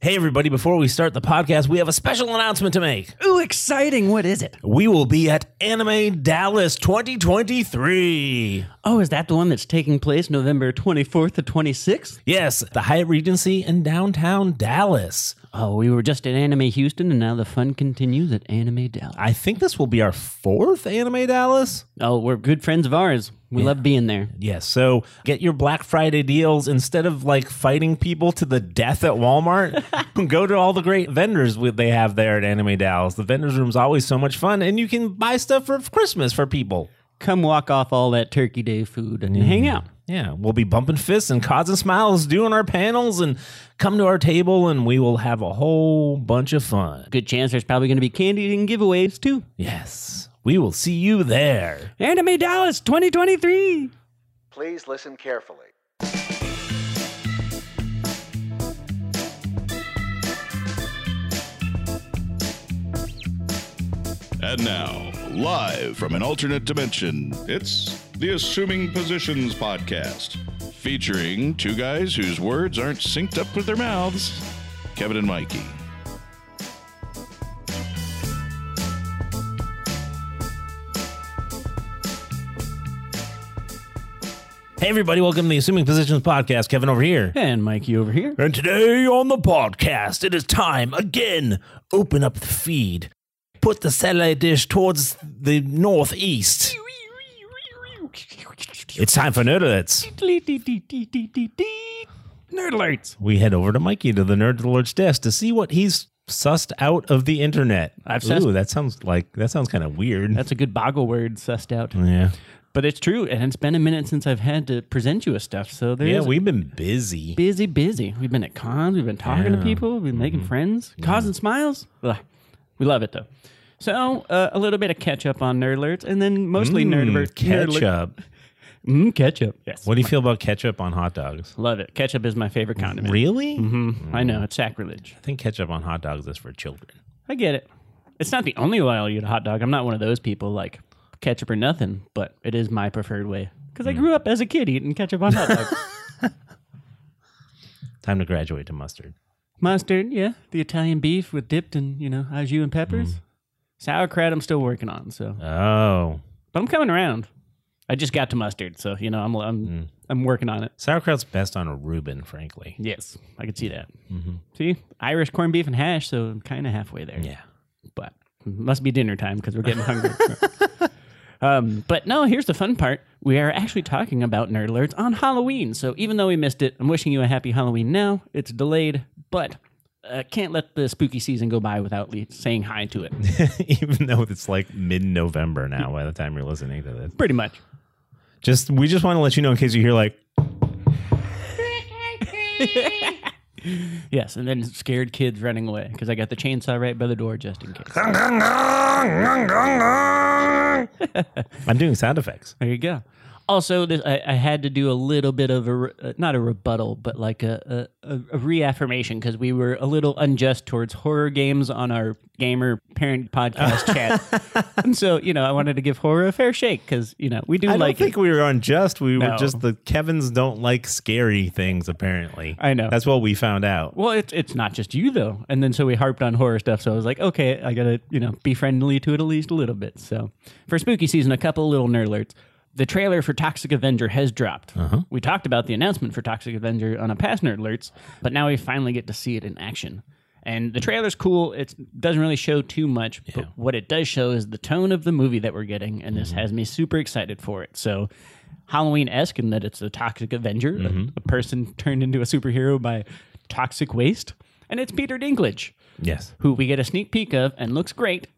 Hey, everybody, before we start the podcast, we have a special announcement to make. Ooh, exciting. What is it? We will be at Anime Dallas 2023. Oh, is that the one that's taking place November 24th to 26th? Yes, the Hyatt Regency in downtown Dallas. Oh, we were just at Anime Houston, and now the fun continues at Anime Dallas. I think this will be our fourth Anime Dallas. Oh, we're good friends of ours. We love being there. Yes, so get your Black Friday deals instead of like fighting people to the death at Walmart. go to all the great vendors they have there at Anime Dallas. The vendors room's always so much fun, and you can buy stuff for Christmas for people. Come walk off all that Turkey Day food and hang mm. out. Yeah, we'll be bumping fists and causing smiles, doing our panels, and come to our table, and we will have a whole bunch of fun. Good chance there's probably going to be candy and giveaways too. Yes, we will see you there. Anime Dallas 2023. Please listen carefully. And now, live from an alternate dimension, it's the Assuming Positions podcast, featuring two guys whose words aren't synced up with their mouths Kevin and Mykie. Hey, everybody, welcome to the Assuming Positions podcast. Kevin over here. And Mykie over here. And today on the podcast, it is time again. Open up the feed. Put the satellite dish towards the northeast. It's time for Nerd Alerts. Nerd alerts. We head over to Mykie to the Nerd Alerts desk to see what he's sussed out of the internet. I've Ooh, sussed- that sounds like that sounds kind of weird. That's a good boggle word sussed out. yeah, But it's true, and it's been a minute since I've had to present you with stuff. So there's yeah. We've been busy. busy, busy. We've been at cons, we've been talking to Yeah. Mm-hmm. people, we've been making friends, causing smiles. Ugh. We love it though. So uh, a little bit of catch up on nerd alerts, and then mostly nerd Mm, alert nerd alert- ketchup. Mm, ketchup. Yes, What do you feel about ketchup on hot dogs? love it. Ketchup is my favorite condiment. Really? hmm I know it's sacrilege. I think ketchup on hot dogs is for children. I get it. It's not the only way I'll eat a hot dog. I'm not one of those people like ketchup or nothing, but it is my preferred way because. I grew up as a kid eating ketchup on hot dogs. Time to graduate to mustard. Mustard, yeah. The Italian beef with dipped in, you know, au jus and peppers. Hmm. Sauerkraut, I'm still working on. So, Oh, but I'm coming around. I just got to mustard, so you know, I'm I'm Hmm. I'm working on it. sauerkraut's best on a Reuben, frankly. Yes, I could see that. See, Irish corned beef and hash, so I'm kind of halfway there. Yeah. but must be dinner time because we're getting hungry. um, but no, here's the fun part. We are actually talking about nerd alerts on Halloween. So even though we missed it, I'm wishing you a happy Halloween now. It's delayed, but uh, can't let the spooky season go by without le- saying hi to it. Even though it's like mid-November now, by the time you're listening to this, Pretty much. just we just want to let you know in case you hear like Yes, and then scared kids running away because I got the chainsaw right by the door just in case. I'm doing sound effects. There you go. Also, this, I, I had to do a little bit of a uh, not a rebuttal, but like a a, a reaffirmation because we were a little unjust towards horror games on our gamer parent podcast chat, and so you know I wanted to give horror a fair shake because you know we do I like don't think it. we were unjust. We were just the Kevin's don't like scary things. Apparently, I know. that's what we found out. Well, it's it's not just you though, and then so we harped on horror stuff. So I was like, okay, I gotta you know be friendly to it at least a little bit. So for spooky season, a couple little nerd alerts. The trailer for Toxic Avenger has dropped. Uh-huh. We talked about the announcement for Toxic Avenger on a past nerd alerts, but now we finally get to see it in action. And the trailer's cool. It doesn't really show too much, but what it does show is the tone of the movie that we're getting, and this mm-hmm. has me super excited for it. So Halloween esque in that it's a toxic Avenger, a, mm-hmm. a person turned into a superhero by toxic waste, and it's Peter Dinklage, Yes, who we get a sneak peek of and looks great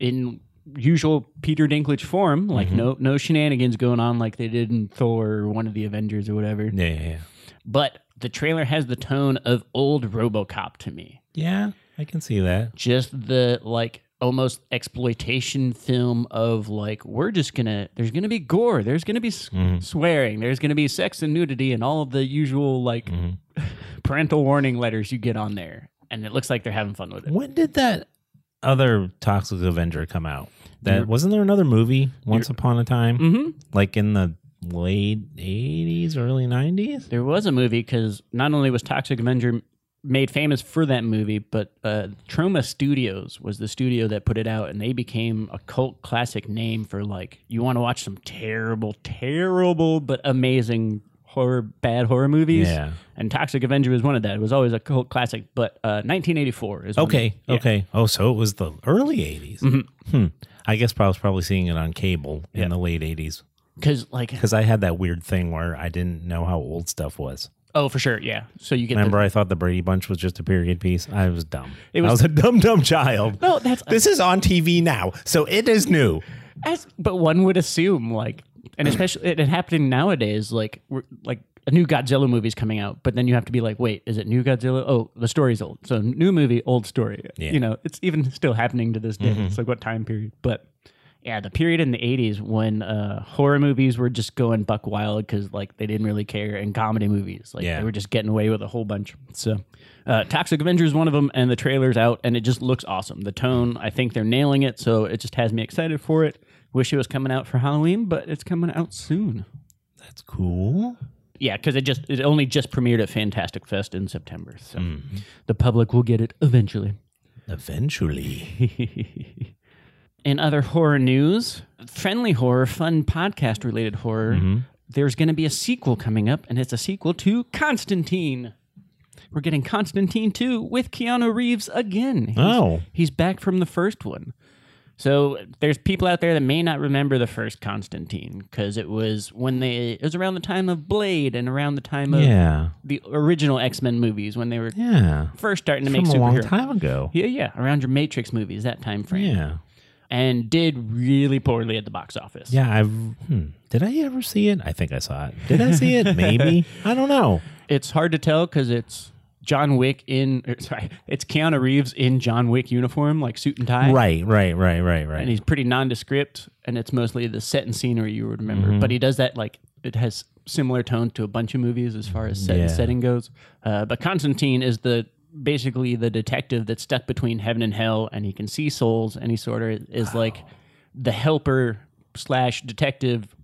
in usual Peter Dinklage form, like mm-hmm. no no shenanigans going on like they did in Thor or one of the Avengers or whatever. yeah, yeah, yeah. But the trailer has the tone of old RoboCop to me. Yeah, I can see that. Just the like almost exploitation film of like we're just gonna there's gonna be gore there's gonna be s- mm-hmm. swearing there's gonna be sex and nudity and all of the usual like mm-hmm. parental warning letters you get on there and it looks like they're having fun with it When did that other Toxic Avenger come out? That wasn't there another movie Once Upon a Time, mm-hmm. like in the late '80s, early '90s. there was a movie because not only was toxic avenger made famous for that movie, but uh, Troma Studios was the studio that put it out, and they became a cult classic name for like you want to watch some terrible, terrible but amazing horror, bad horror movies. Yeah. And Toxic Avenger was one of that. It was always a cult classic, but uh, 1984 is Okay, yeah. okay. Oh, so it was the early 80s. Hmm. I guess I was probably seeing it on cable in the late 80s because like because I had that weird thing where I didn't know how old stuff was. oh for sure yeah. So you get the- Remember, I thought the Brady Bunch was just a period piece. I was dumb. It I was- was a dumb, dumb child. no that's This is on TV now, so it is new. As, but one would assume, like, and especially it, it happening nowadays, like, we're, like a new Godzilla movie's coming out, but then you have to be like, wait, is it new Godzilla? Oh, the story's old. So new movie, old story. Yeah. You know, it's even still happening to this day. It's like what time period? But yeah, the period in the '80s when uh, horror movies were just going buck wild because like they didn't really care, and comedy movies like Yeah. they were just getting away with a whole bunch. So, uh, Toxic Avenger is one of them, and the trailer's out, and it just looks awesome. The tone, I think they're nailing it, so it just has me excited for it. Wish it was coming out for Halloween, but it's coming out soon. That's cool. Yeah, because it just it only just premiered at Fantastic Fest in September, so Mm-hmm. the public will get it eventually. Eventually. In other horror news, friendly horror, fun podcast related horror, Mm-hmm. there's going to be a sequel coming up, and it's a sequel to Constantine. We're getting Constantine 2 with Keanu Reeves again. He's, Oh. he's back from the first one. So there's people out there that may not remember the first Constantine because it was when they it was around the time of Blade and around the time of Yeah. the original X Men movies when they were Yeah. first starting to From make a long time ago. Yeah, yeah, around your Matrix movies, that time frame Yeah. and did really poorly at the box office. Yeah. I've. Hmm. Did I ever see it? I think I saw it. Did I see it? Maybe. I don't know. It's hard to tell because it's John Wick in, sorry, it's Keanu Reeves in John Wick uniform, like suit and tie. Right. Right. Right. Right. Right. And he's pretty nondescript, and it's mostly the set and scenery you would remember. Mm-hmm. But he does that like it has similar tone to a bunch of movies as far as set and setting goes. Uh, but Constantine is the basically the detective that's stuck between heaven and hell, and he can see souls, and he sort of is like the helper slash detective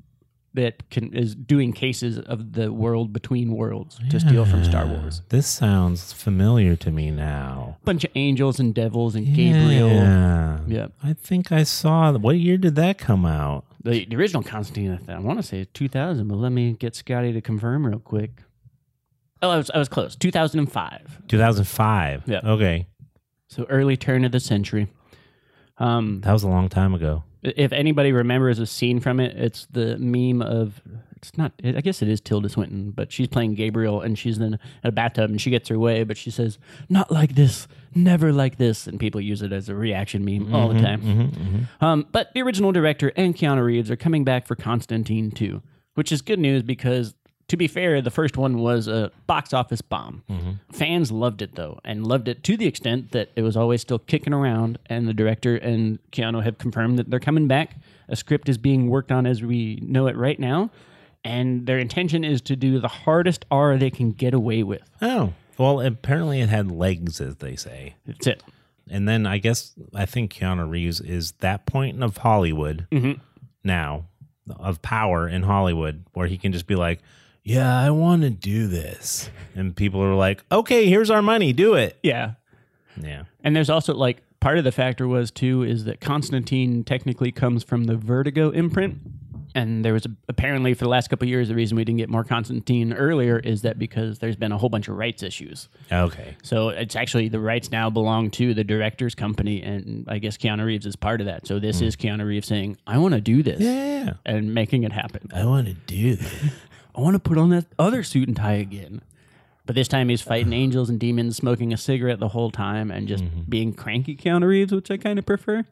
that can is doing cases of the world between worlds to steal from Star Wars. This sounds familiar to me now. Bunch of angels and devils and Gabriel. Yeah. Yeah. I think I saw. What year did that come out? The, the original Constantine, I, th- I want to say 2000, but let me get Scotty to confirm real quick. Oh, I was, I was close. 2005. 2005. Yeah. Okay. So early turn of the century. Um, That was a long time ago. If anybody remembers a scene from it, it's the meme of it's not. I guess it is Tilda Swinton, but she's playing Gabriel, and she's in a bathtub, and she gets her way, but she says, "Not like this, never like this," and people use it as a reaction meme all the mm-hmm, time. Mm-hmm, mm-hmm. Um, but the original director and Keanu Reeves are coming back for Constantine 2, which is good news because. To be fair, the first one was a box office bomb. Mm-hmm. Fans loved it though, and loved it to the extent that it was always still kicking around. And the director and Keanu have confirmed that they're coming back. A script is being worked on as we know it right now, and their intention is to do the hardest R they can get away with. Oh. Well, apparently it had legs, as they say. That's it. And then I guess I think Keanu Reeves is that point of Hollywood mm-hmm. now, of power in Hollywood, where he can just be like, "Yeah, I want to do this," and people are like, "Okay, here's our money, do it." Yeah, Yeah. And there's also like part of the factor was too is that Constantine technically comes from the Vertigo imprint. And there was a, apparently for the last couple of years the reason we didn't get more Constantine earlier is that because there's been a whole bunch of rights issues. Okay. So it's actually the rights now belong to the director's company, and I guess Keanu Reeves is part of that. So this hmm. is Keanu Reeves saying, "I want to do this," Yeah. and making it happen. I want to do this. I want to put on that other suit and tie again. But this time he's fighting angels and demons, smoking a cigarette the whole time, and just mm-hmm. being cranky Keanu Reeves, which I kind of prefer.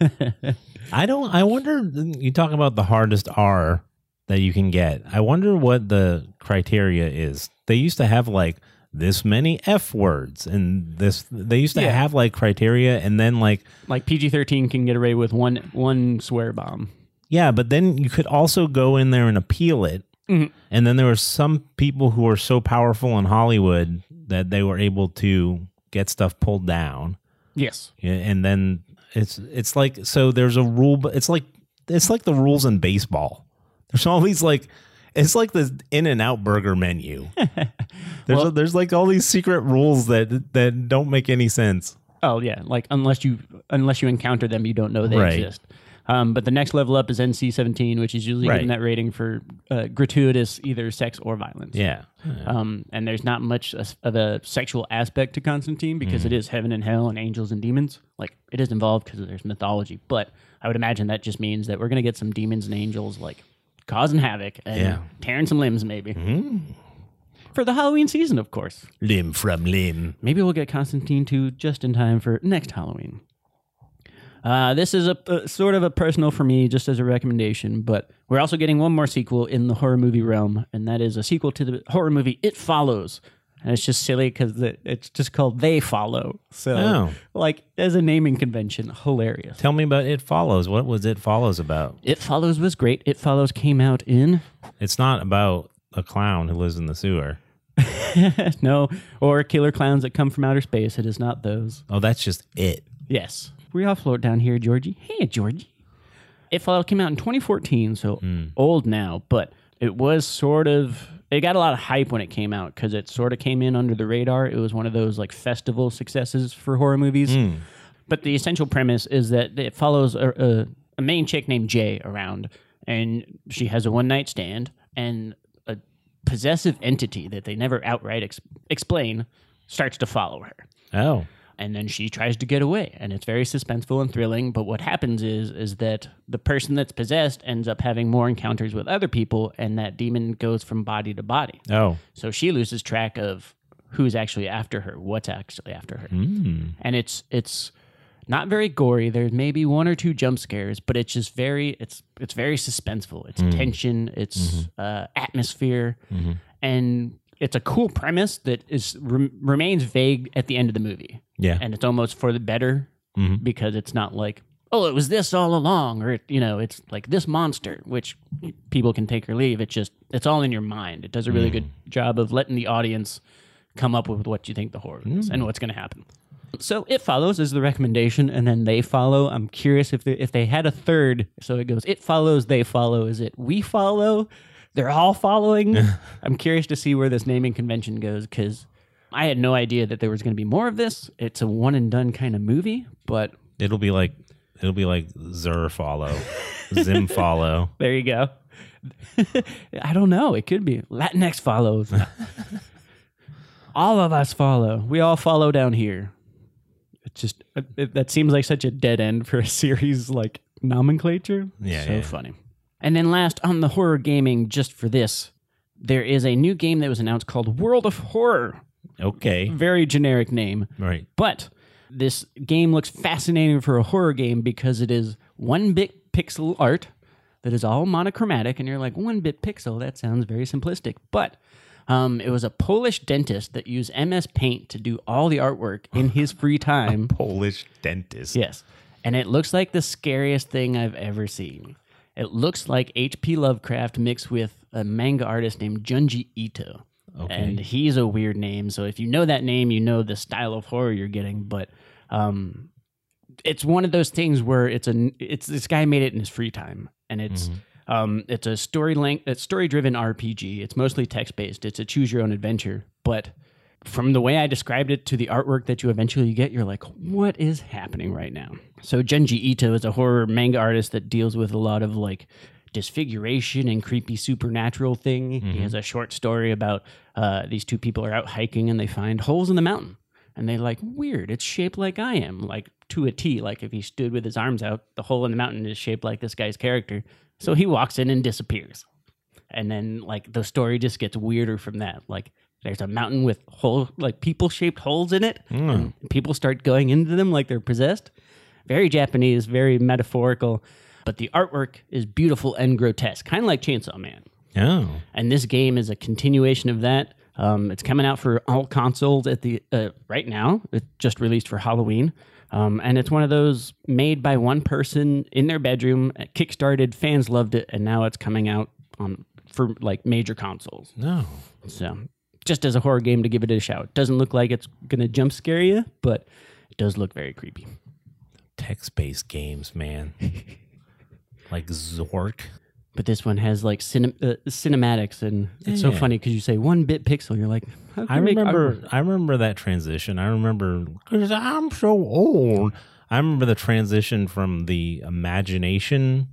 I don't. I wonder. You talk about the hardest R that you can get. I wonder what the criteria is. They used to have like this many F words, and this. They used to Yeah. have like criteria, and then like Like PG thirteen can get away with one one swear bomb. yeah, but then you could also go in there and appeal it. Mm-hmm. And then there were some people who were so powerful in Hollywood that they were able to get stuff pulled down. Yes. And then it's it's like so there's a rule but it's like it's like the rules in baseball there's all these like It's like the In and Out Burger menu. There's a, there's like all these secret rules that that don't make any sense. Oh yeah, like unless you unless you encounter them, you don't know they Right. exist. Um, but the next level up is NC-17, which is usually Right. given that rating for uh, gratuitous either sex or violence. Yeah. Um, and there's not much of a sexual aspect to Constantine because it is heaven and hell and angels and demons. Like it is involved because there's mythology, but I would imagine that just means that we're gonna get some demons and angels like causing havoc and Yeah. tearing some limbs, maybe for the Halloween season, of course. Limb from limb. Maybe we'll get Constantine 2 just in time for next Halloween. Uh, this is a, a sort of a personal for me, just as a recommendation, but we're also getting one more sequel in the horror movie realm, and that is a sequel to the horror movie It Follows. And it's just silly because it's just called They Follow. So, Oh. like, as a naming convention, hilarious. Tell me about It Follows. What was It Follows about? It Follows was great. It Follows came out in It's not about a clown who lives in the sewer. no, or killer clowns that come from outer space. It is not those. Oh, that's just it. Yes. We all float down here, Georgie. Hey, Georgie. It Follows came out in 2014, so mm. old now, but it was sort of. It got a lot of hype when it came out because it sort of came in under the radar. It was one of those like festival successes for horror movies. Mm. But the essential premise is that it follows a, a, a main chick named Jay around, and she has a one night stand, and a possessive entity that they never outright ex- explain starts to follow her Oh. And then she tries to get away. And it's very suspenseful and thrilling. But what happens is is that the person that's possessed ends up having more encounters with other people. And that demon goes from body to body. Oh. so she loses track of who's actually after her what's actually after her. Hmm. And it's it's not very gory. There's maybe one or two jump scares but it's just very it's it's very suspenseful. It's hmm. tension. It's mm-hmm. uh, atmosphere. Mm-hmm. And it's a cool premise that is rem- remains vague at the end of the movie. Yeah. and it's almost for the better mm-hmm. because it's not like oh it was this all along or you know it's like this monster which people can take or leave. It's just it's all in your mind. It does a really mm. good job of letting the audience come up with what you think the horror is mm. and what's going to happen. So it follows is the recommendation and then they follow. I'm curious if they, if they had a third so it goes it follows they follow. Is it we follow they're all following. I'm curious to see where this naming convention goes because i had no idea that there was going to be more of this. It's a one and done kind of movie but It'll be like it'll be like Zer follow. Zim follow. there you go. I don't know. It could be. Latinx follows. All of us follow. We all follow down here. It just it, that seems like such a dead end for a series like nomenclature. Yeah, so yeah. funny and then last on the horror gaming just for this there is a new game that was announced called world of horror Okay. very generic name Right. but this game looks fascinating for a horror game because it is one bit pixel art that is all monochromatic, and you're like, one bit pixel, that sounds very simplistic. But um, it was a Polish dentist that used MS Paint to do all the artwork in his free time. Polish dentist. Yes. And it looks like the scariest thing I've ever seen. It looks like H.P. Lovecraft mixed with a manga artist named Junji Ito. Okay. And he's a weird name. So if you know that name, you know the style of horror you're getting. But um, it's one of those things where it's a it's this guy made it in his free time, and it's um, it's a story length, it's story driven RPG. It's mostly text based. It's a choose your own adventure, but from the way I described it to the artwork that you eventually get, you're like, what is happening right now? So Junji Ito is a horror manga artist that deals with a lot of like disfiguration and creepy supernatural thing. He has a short story about uh, these two people are out hiking and they find holes in the mountain. And they like, weird, it's shaped like I am, like to a T. Like if he stood with his arms out, the hole in the mountain is shaped like this guy's character. So he walks in and disappears and then like the story just gets weirder from that like there's a mountain with hole like people shaped holes in it. And people start going into them like they're possessed. Very japanese very metaphorical but the artwork is beautiful and grotesque kind of like chainsaw man. Oh. and this game is a continuation of that. Um, it's coming out for all consoles at the uh, right now. It just released for halloween. Um, and it's one of those made by one person in their bedroom. Kickstarted fans loved it and now it's coming out on for like major consoles. No. so just as a horror game to give it a shout doesn't look like it's gonna jump scare you but it does look very creepy Text based games, man. like Zork. But this one has like cinem- uh, cinematics, and it's so funny because you say one bit pixel, you're like, I remember. I remember that transition. I remember because I'm so old. I remember the transition from the imagination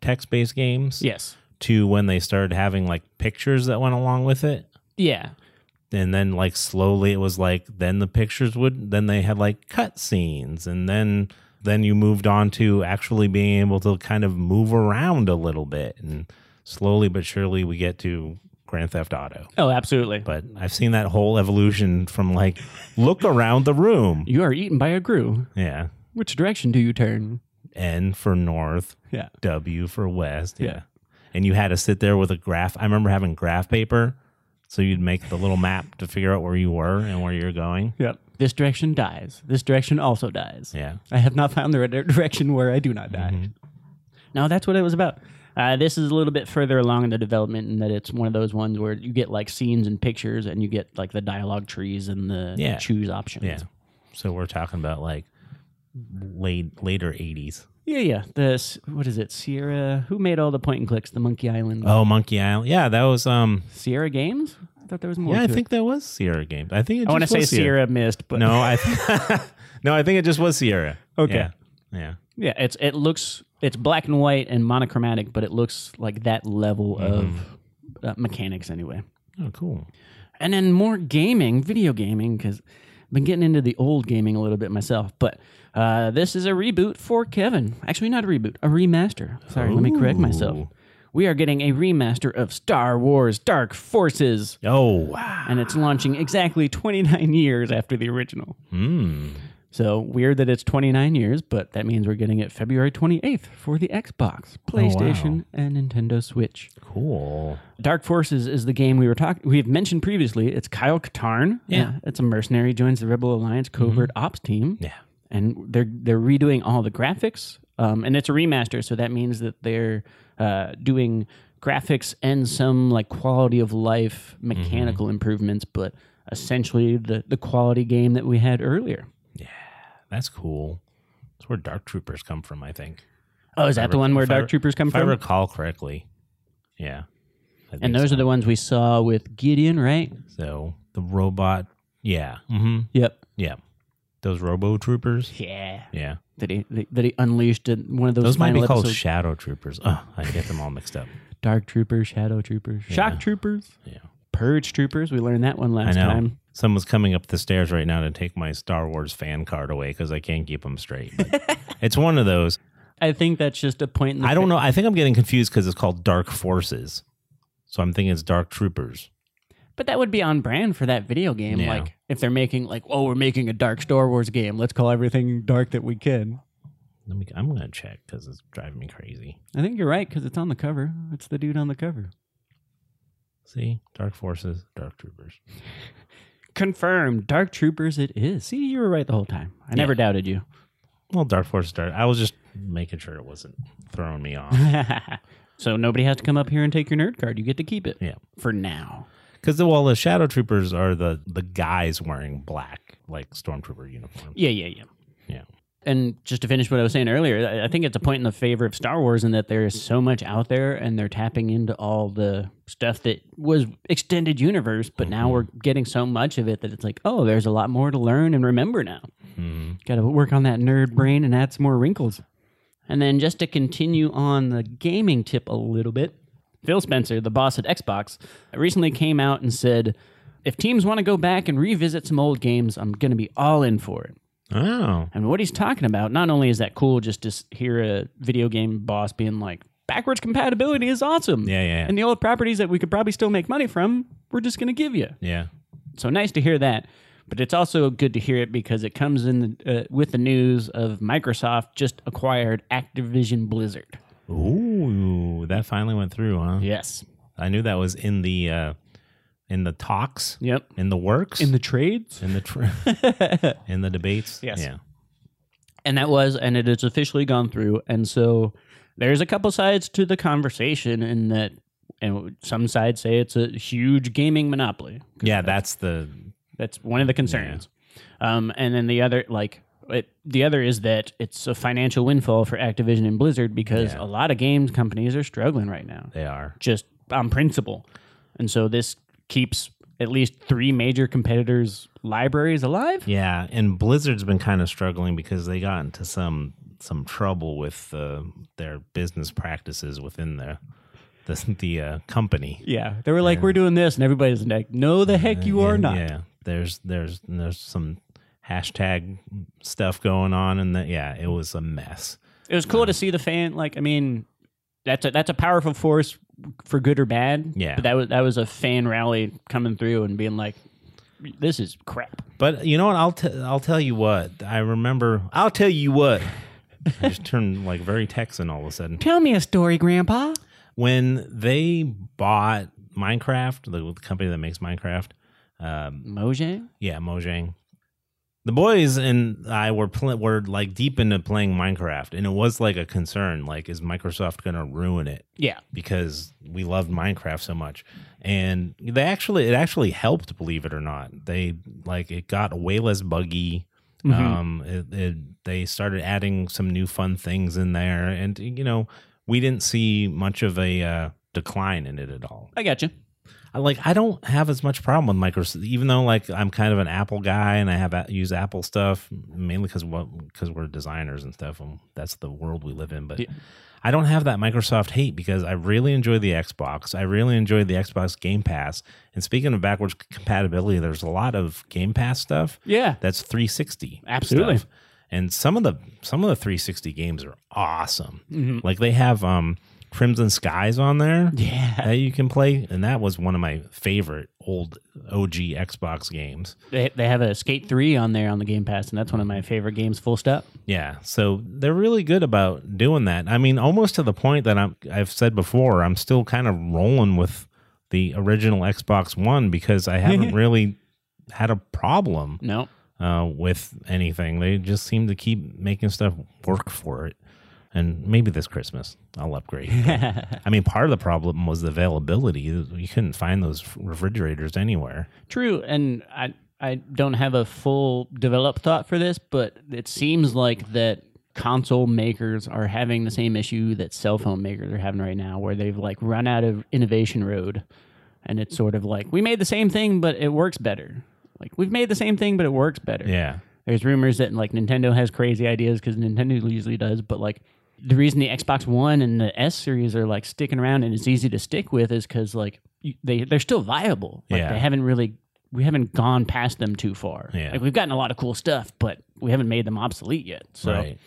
text-based games Yes. to when they started having like pictures that went along with it. Yeah. And then like slowly it was like then the pictures would then they had like cut scenes and then then you moved on to actually being able to kind of move around a little bit and slowly but surely we get to grand theft auto Oh, absolutely. but i've seen that whole evolution from like look around the room you are eaten by a grue. yeah Which direction do you turn? n for north Yeah. w for west yeah. Yeah. and you had to sit there with a graph i remember having graph paper so you'd make the little map to figure out where you were and where you're going Yep. This direction dies. This direction also dies. yeah I have not found the right direction where I do not die. Mm-hmm. No, that's what it was about. Uh, this is a little bit further along in the development in that it's one of those ones where you get like scenes and pictures and you get like the dialogue trees and the Yeah. choose options. Yeah. So we're talking about like late later 80s. Yeah, yeah. This what is it? Sierra who made all the point and clicks, the Monkey Island Oh, Monkey Island. Yeah, that was um Sierra Games? I thought there was more. yeah, I to it. think that was Sierra Games. I think it I want to say was Sierra missed, but No, I th- No, I think it just was Sierra. Okay. Yeah. Yeah. Yeah, it's it looks it's black and white and monochromatic, but it looks like that level of uh, mechanics anyway. Oh, cool. And then more gaming, video gaming, because I've been getting into the old gaming a little bit myself. But uh, this is a reboot for Kevin. Actually, not a reboot, a remaster. Sorry, let me correct myself. We are getting a remaster of Star Wars Dark Forces, Oh, wow. and it's launching exactly 29 years after the original. Hmm. So weird that it's 29 years, but that means we're getting it February 28th for the Xbox, PlayStation, and Nintendo Switch. Cool. Dark Forces is the game we were talking. We've mentioned previously. It's Kyle Katarn. Yeah. Mm-hmm. Uh, it's a mercenary joins the Rebel Alliance covert ops team. Yeah. And they're they're redoing all the graphics. Um, and it's a remaster, so that means that they're uh, doing graphics and some like quality of life Mm-hmm. mechanical improvements, but essentially the the quality game that we had earlier. Yeah, that's cool. That's where Dark Troopers come from, I think. Oh, is that the one where If I Dark Troopers come from? if I recall correctly. Yeah. And those so. are the ones we saw with Gideon, right? So the robot. Yeah. Mm-hmm. Yep. Yeah. Those Robo Troopers. Yeah. Yeah. That he that he unleashed in one of those. Those might be final called episodes. Shadow Troopers. Oh, I get them all mixed up. Dark Troopers, Shadow Troopers, Shock Troopers, Yeah. Purge Troopers. We learned that one I last know. time. Someone's coming up the stairs right now to take my Star Wars fan card away because I can't keep them straight. But it's one of those. I think that's just a point in the I don't know. I think I'm getting confused because it's called Dark Forces. So I'm thinking it's Dark Troopers. But that would be on brand for that video game. Yeah. Like if they're making like, oh, we're making a dark Star Wars game. Let's call everything dark that we can. Let me, I'm going to check because it's driving me crazy. I think you're right because it's on the cover. It's the dude on the cover. See? Dark Forces, Dark Troopers. Confirmed. Dark Troopers. It is. See, you were right the whole time. I never doubted you. Well, Dark Forces, Dark. I was just making sure it wasn't throwing me off. so nobody has to come up here and take your nerd card. You get to keep it. Yeah. For now. Because, well, the Shadow Troopers are the, the guys wearing black, like Stormtrooper uniform. Yeah, yeah, yeah. Yeah. and just to finish what I was saying earlier, I- I think it's a point in the favor of Star Wars in that there is so much out there and they're tapping into all the stuff that was extended universe, but now mm-hmm. we're getting so much of it that it's like, oh, there's a lot more to learn and remember now. Mm-hmm. Got to work on that nerd brain and add some more wrinkles. And then just to continue on the gaming tip a little bit, Phil Spencer, the boss at Xbox, recently came out and said, if teams want to go back and revisit some old games, I'm going to be all in for it. Oh. And what he's talking about, not only is that cool just to hear a video game boss being like, backwards compatibility is awesome. Yeah, yeah, yeah. And the old properties that we could probably still make money from, we're just going to give you. Yeah. So nice to hear that. But it's also good to hear it because it comes in the, uh, with the news of Microsoft just acquired Activision Blizzard. Ooh, that finally went through, huh? Yes. I knew that was in the uh in the talks, Yep. in the works, In the trades? in the tr- in the debates. Yes. Yeah. and that was and it has officially gone through and so there's a couple sides to the conversation in that and some sides say it's a huge gaming monopoly Yeah, that's the that's one of the concerns um, and then the other like It, the other is that it's a financial windfall for Activision and Blizzard because Yeah. a lot of games companies are struggling right now, They are. just on principle. And so this keeps at least three major competitors' libraries alive. Yeah, and Blizzard's been kind of struggling because they got into some some trouble with uh, their business practices within the the, the uh, company. Yeah, they were like, "We're doing this," and everybody's like, "No, the heck you are not." Yeah, there's there's there's some hashtag stuff going on, and that yeah, it was a mess. It was cool to see the fan. Like, I mean, that's a that's a powerful force for good or bad. Yeah. but that was that was a fan rally coming through and being like, "This is crap." But you know what? I'll t- I'll tell you what. I remember. I'll tell you what. I just turned like very Texan all of a sudden. Tell me a story, Grandpa. When they bought Minecraft, the, the company that makes Minecraft, um, Mojang. yeah, Mojang. The boys and I were pl- were like deep into playing Minecraft, and it was like a concern. Like, is Microsoft going to ruin it? Yeah, because we loved Minecraft so much. And they actually it actually helped, believe it or not. They like it got way less buggy. Um it, it, they started adding some new fun things in there and you know, we didn't see much of a uh, decline in it at all. I got you. Like I don't have as much problem with Microsoft, even though like I'm kind of an Apple guy and I have a- use Apple stuff mainly because what because we're designers and stuff. And that's the world we live in. But Yeah. I don't have that Microsoft hate because I really enjoy the Xbox. I really enjoy the Xbox Game Pass. And speaking of backwards compatibility, there's a lot of Game Pass stuff Yeah, that's 360. Absolutely. stuff. And some of the some of the 360 games are awesome. Mm-hmm. Like they have um Crimson Skies on there yeah. that you can play, and that was one of my favorite old OG Xbox games. They they have a Skate Three on there on the Game Pass, and that's one of my favorite games. Full stop. Yeah, so they're really good about doing that. I mean, almost to the point that I'm I've said before, I'm still kind of rolling with the original Xbox One because I haven't really had a problem No, uh, with anything. They just seem to keep making stuff work for it. And maybe this Christmas I'll upgrade. I mean, part of the problem was the availability. You couldn't find those refrigerators anywhere. True, and I I don't have a full developed thought for this, but it seems like that console makers are having the same issue that cell phone makers are having right now, where they've like run out of innovation road, and it's sort of like we made the same thing, but it works better. Like we've made the same thing, but it works better. Yeah. There's rumors that like Nintendo has crazy ideas because Nintendo usually does, but like the reason the Xbox One and the S series are like sticking around and it's easy to stick with is because like you, they they're still viable. Like Yeah. they haven't really we haven't gone past them too far. Yeah. Like we've gotten a lot of cool stuff, but we haven't made them obsolete yet. So Right.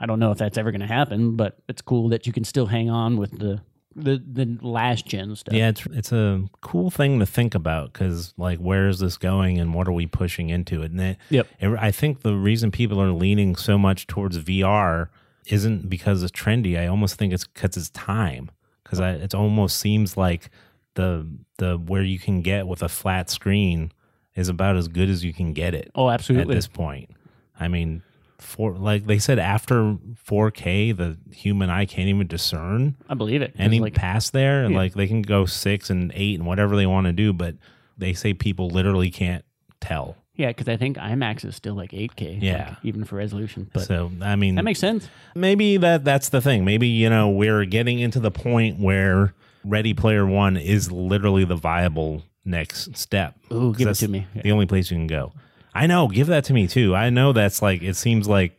I don't know if that's ever going to happen, but it's cool that you can still hang on with the the the last gen stuff. Yeah, it's it's a cool thing to think about because like where is this going and what are we pushing into it? And it, Yep. it- I think the reason people are leaning so much towards VR isn't because it's trendy. I almost think it's because it's time. Because it almost seems like the the where you can get with a flat screen is about as good as you can get it Oh, absolutely. at this point. I mean, for like they said after 4K, the human eye can't even discern I believe it. any like past there and Yeah. like they can go six and eight and whatever they want to do but they say people literally can't tell yeah, because I think IMAX is still like 8K. like, Yeah. even for resolution. But so i mean that makes sense. maybe that that's the thing maybe you know we're getting into the point where ready player one is literally the viable next step Ooh, give it to me. the only place you can go i know give that to me too i know that's like it seems like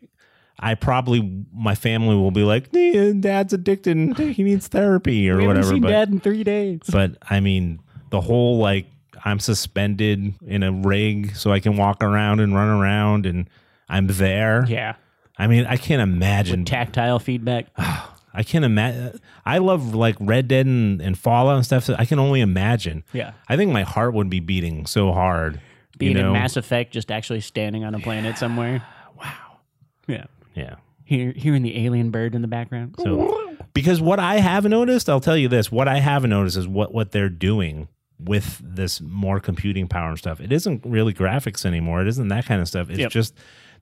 I probably my family will be like, "Eh, "Dad's addicted; and he needs therapy or We whatever." seen but Dad in three days. But I mean, the whole like I'm suspended in a rig so I can walk around and run around and I'm there. Yeah. I mean, I can't imagine. Tactile feedback. I can't imagine. I love like Red Dead and, and Fallout and stuff. So I can only imagine. Yeah. I think my heart would be beating so hard. Being you know? in Mass Effect, just actually standing on a planet somewhere. Wow. Yeah. Yeah. Hear, hearing the alien bird in the background. So, because what I have noticed, I'll tell you this: what I have noticed is what what they're doing with this more computing power and stuff. It isn't really graphics anymore. It isn't that kind of stuff. It's Yep. just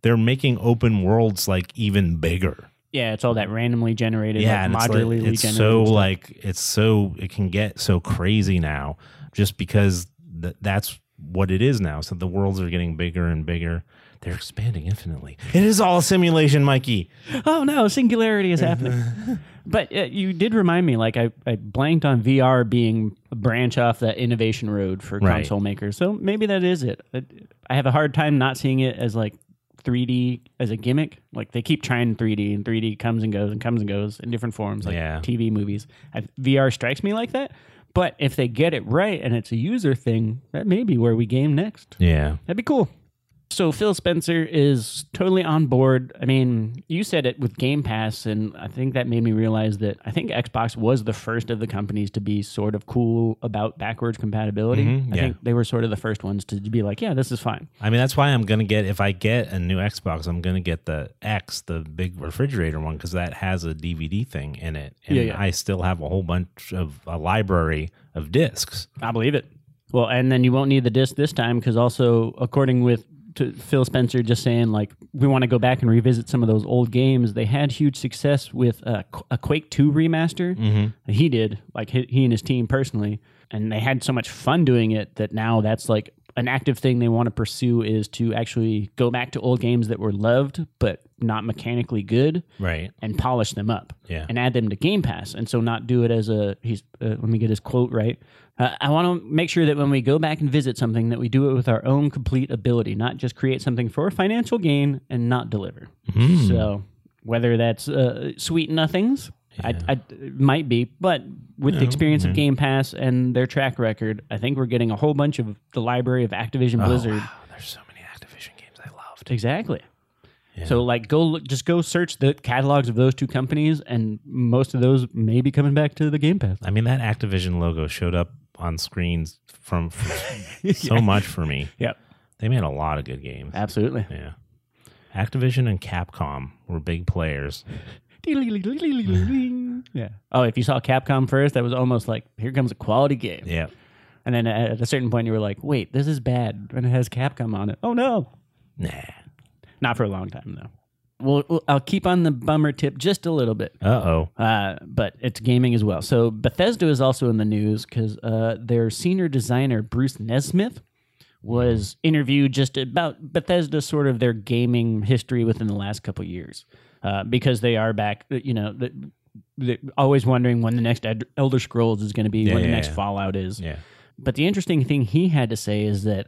they're making open worlds like even bigger. Yeah, it's all that randomly generated, Yeah, and like it's, like, it's generated. so stuff. like it's so it can get so crazy now, just because th- that's what it is now. So the worlds are getting bigger and bigger. They're expanding infinitely. It is all a simulation, Mykie. oh no, singularity is happening. but uh, you did remind me, like I, I blanked on VR being a branch off that innovation road for Right. console makers. So maybe that is it. I, I have a hard time not seeing it as like 3D as a gimmick. Like they keep trying 3D, and 3D comes and goes and comes and goes in different forms, like Yeah. TV movies. I, VR strikes me like that. But if they get it right and it's a user thing, that may be where we game next. Yeah. That'd be cool. So Phil Spencer is totally on board. I mean, you said it with Game Pass, and I think that made me realize that I think Xbox was the first of the companies to be sort of cool about backwards compatibility. Mhm, I yeah. think they were sort of the first ones to be like, yeah, this is fine. I mean, that's why I'm going to get, if I get a new Xbox, I'm going to get the X, the big refrigerator one, because that has a DVD thing in it. And Yeah, yeah. I still have a whole bunch of a library of discs. I believe it. Well, and then you won't need the disc this time because also, according with to Phil Spencer, just saying like we want to go back and revisit some of those old games. They had huge success with uh, a Quake Two remaster. Mm-hmm. He did like he, he and his team personally, and they had so much fun doing it that now that's like an active thing they want to pursue is to actually go back to old games that were loved but not mechanically good Right. and polish them up Yeah. and add them to Game Pass, and so not do it as a he's. Uh, let me get his quote right. Uh, I want to make sure that when we go back and visit something, that we do it with our own complete ability, not just create something for financial gain and not deliver. So whether that's uh, sweet nothings. I, I, might be, but with the experience of Game Pass and their track record, I think we're getting a whole bunch of the library of Activision oh, Blizzard. Wow, there's so many Activision games I loved. Exactly. So like go look, just go search the catalogs of those two companies and most of those may be coming back to the Game Pass. I mean, that Activision logo showed up on screens from, from so much for me. Yep. They made a lot of good games. Absolutely. Yeah. Activision and Capcom were big players. Yeah. Oh, if you saw Capcom first, that was almost like here comes a quality game. Yeah. And then at a certain point you were like, "Wait, this is bad." And it has Capcom on it. Oh no. Nah. Not for a long time though. Well, well, I'll keep on the bummer tip just a little bit. Uh oh. Uh, but it's gaming as well. So Bethesda is also in the news because uh, their senior designer Bruce Nesmith was interviewed just about Bethesda, sort of their gaming history within the last couple years, uh, because they are back. Uh, you know, the, always wondering when the next Elder Scrolls is going to be, Yeah, when the next yeah. Fallout is. Yeah. But the interesting thing he had to say is that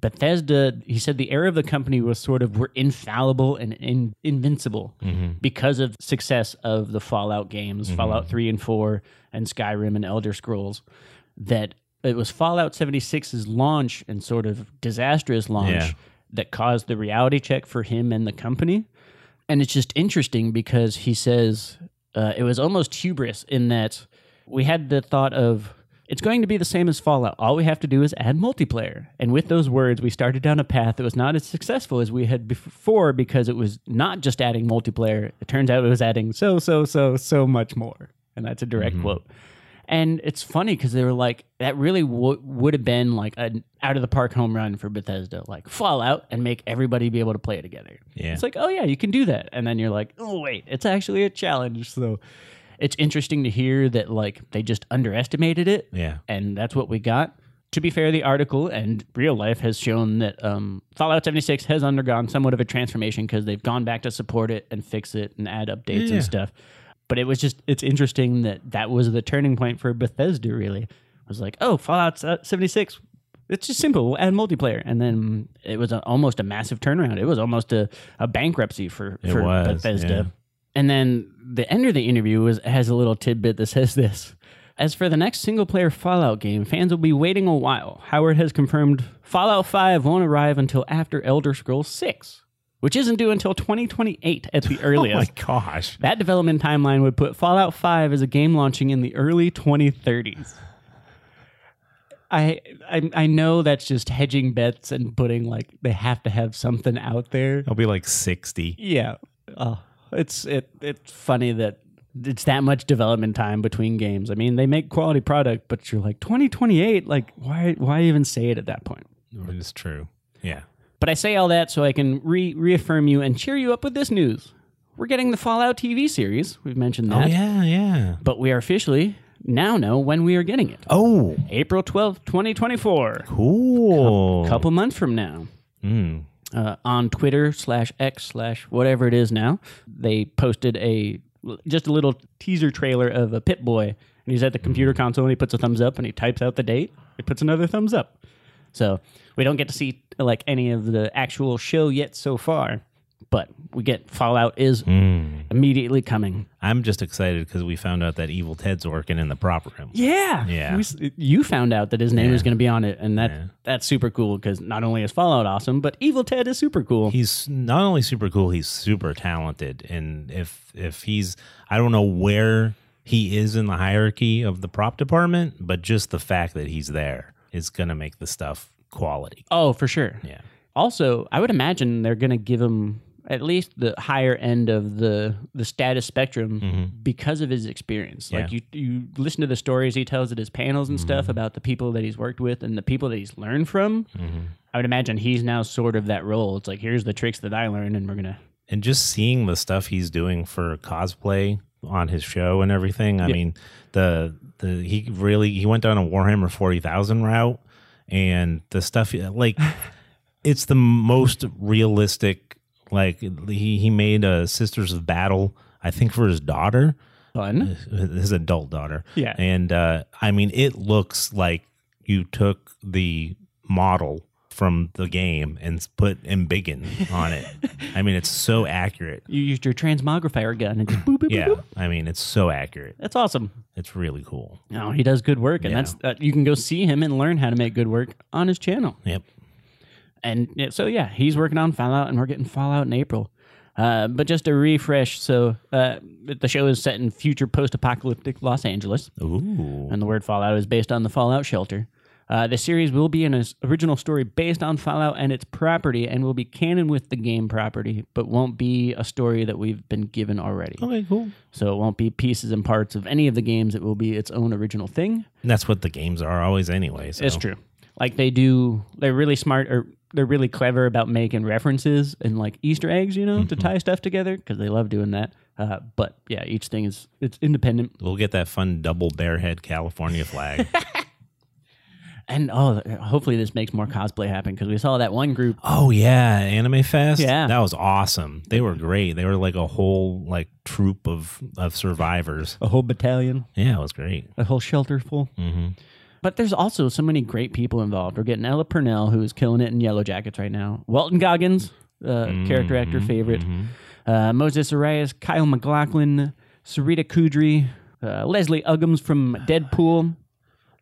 Bethesda, he said the era of the company was sort of we're infallible and in, invincible mm-hmm. because of success of the Fallout games, mm-hmm. Fallout 3 and 4 and Skyrim and Elder Scrolls that it was Fallout 76's launch and sort of disastrous launch Yeah. that caused the reality check for him and the company. And it's just interesting because he says uh, it was almost hubris in that we had the thought of it's going to be the same as Fallout. All we have to do is add multiplayer. And with those words, we started down a path that was not as successful as we had before because it was not just adding multiplayer. It turns out it was adding so, so, so, so much more. And that's a direct quote. And it's funny because they were like, that really w- would have been like an out of the park home run for Bethesda, like Fallout and make everybody be able to play it together. Yeah. It's like, oh, yeah, you can do that. And then you're like, oh, wait, it's actually a challenge. So it's interesting to hear that, like, they just underestimated it. Yeah. And that's what we got. To be fair, the article and real life has shown that um, Fallout 76 has undergone somewhat of a transformation because they've gone back to support it and fix it and add updates Yeah. and stuff. But it was just, it's interesting that that was the turning point for Bethesda, really. It was like, oh, Fallout uh, 76, it's just simple. We'll add multiplayer. And then it was a, almost a massive turnaround. It was almost a, a bankruptcy for, It for was, Bethesda. yeah. And then the end of the interview was, has a little tidbit that says this. As for the next single player Fallout game, fans will be waiting a while. Howard has confirmed Fallout 5 won't arrive until after Elder Scrolls 6, which isn't due until 2028 at the earliest. Oh my gosh. That development timeline would put Fallout 5 as a game launching in the early 2030s. I, I I know that's just hedging bets and putting like they have to have something out there. I'll be like 60. Yeah. Oh, it's it it's funny that it's that much development time between games. I mean, they make quality product, but you're like 2028, like why why even say it at that point? It's true. Yeah. But I say all that so I can re- reaffirm you and cheer you up with this news. We're getting the Fallout TV series. We've mentioned that. Oh, yeah, yeah. But we are officially now know when we are getting it. Oh, April 12th, 2024. cool. Couple months from now. Mm. uh, on Twitter slash X slash whatever it is now. They posted a just a little teaser trailer of a Pip-Boy, and he's at the computer console and he puts a thumbs up and he types out the date. He puts another thumbs up. So we don't get to see like any of the actual show yet so far, but we get Fallout is hmm. immediately coming. I'm just excited because we found out that Evil Ted's working in the prop room. Yeah, Yeah. We you found out that his name Yeah. was going to be on it, and that Yeah. that's super cool because not only is Fallout awesome, but Evil Ted is super cool. He's not only super cool, he's super talented. And if if he's I don't know where he is in the hierarchy of the prop department, but just the fact that he's there is gonna make the stuff quality. oh, for sure. Yeah. Also, I would imagine they're going to give him at least the higher end of the the status spectrum mm-hmm. because of his experience. Like you you listen to the stories he tells at his panels and stuff mm-hmm. about the people that he's worked with and the people that he's learned from. Mm-hmm. I would imagine he's now sort of that role. It's like here's the tricks that I learned, and we're gonna. and just seeing the stuff he's doing for cosplay on his show and everything. I Yeah. mean, the the he really he went down a Warhammer forty thousand route, and the stuff like it's the most realistic. Like he he made a Sisters of Battle, I think for his daughter, Fun. his adult daughter. Yeah. and uh, I mean, it looks like you took the model from the game and put embiggen on it. I mean, it's so accurate. You used your transmogrifier gun and just boop, boop, Yeah, boop. I mean, it's so accurate. That's awesome. It's really cool. No, he does good work, and Yeah. that's uh, you can go see him and learn how to make good work on his channel. Yep. And so yeah, he's working on Fallout, and we're getting Fallout in April. Uh, but just a refresh, so uh, the show is set in future post-apocalyptic Los Angeles, Ooh. and the word Fallout is based on the Fallout shelter. Uh, the series will be an original story based on Fallout and its property, and will be canon with the game property, but won't be a story that we've been given already. Okay, cool. So it won't be pieces and parts of any of the games. It will be its own original thing. And that's what the games are always anyway. So. It's true. Like they do, they're really smart or they're really clever about making references and like Easter eggs, you know, to tie stuff together because they love doing that. Uh, but yeah, each thing is it's independent. We'll get that fun double bearhead California flag. And oh, hopefully this makes more cosplay happen because we saw that one group. oh yeah, Anime Fest. Yeah. that was awesome. They were great. They were like a whole like troop of of survivors. A whole battalion, Yeah, it was great. a whole shelter full. hmm But there's also so many great people involved. We're getting Ella Purnell, who's killing it in Yellow Jackets right now. Walton Goggins, uh, character actor favorite. Uh, Moses Arias, Kyle MacLachlan, Sarita Choudhury, uh, Leslie Uggams from Deadpool.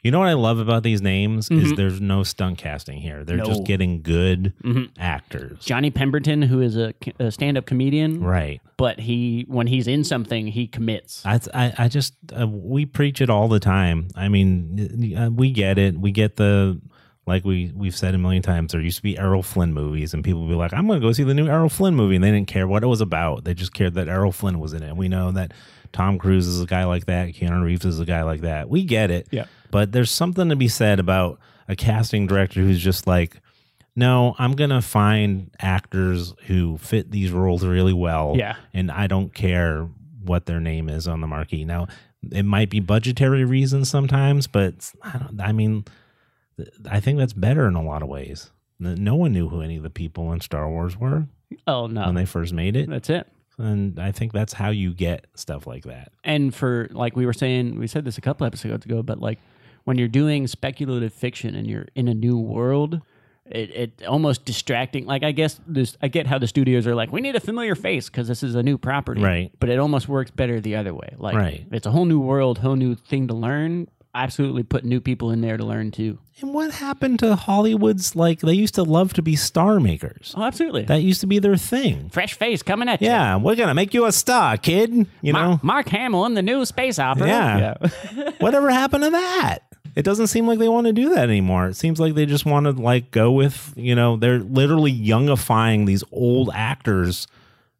You know what I love about these names is there's no stunt casting here. They're No. just getting good actors. Johnny Pemberton, who is a, a stand-up comedian, Right. but he when he's in something, he commits. I, I, I just uh, we preach it all the time. I mean, uh, we get it. We get the like we we've said a million times. There used to be Errol Flynn movies, and people would be like, "I'm going to go see the new Errol Flynn movie," and they didn't care what it was about. They just cared that Errol Flynn was in it. And we know that Tom Cruise is a guy like that. Keanu Reeves is a guy like that. We get it. Yeah. But there's something to be said about a casting director who's just like. No, I'm gonna find actors who fit these roles really well. Yeah. and I don't care what their name is on the marquee. Now, it might be budgetary reasons sometimes, but I, don't, I mean, I think that's better in a lot of ways. No one knew who any of the people in Star Wars were Oh no, when they first made it, that's it. And I think that's how you get stuff like that. and for like we were saying we said this a couple episodes ago but like when you're doing speculative fiction and you're in a new world it, it almost distracting like i guess this i get how the studios are like we need a familiar face because this is a new property Right. but it almost works better the other way like Right. it's a whole new world whole new thing to learn absolutely put new people in there to learn too And what happened to Hollywood's like they used to love to be star makers. oh absolutely That used to be their thing. fresh face coming at you Yeah, we're gonna make you a star, kid. You Mar- know, mark hamill in the new space opera Yeah. whatever happened to that? It doesn't seem like they want to do that anymore. It seems like they just want to like go with, you know, they're literally youngifying these old actors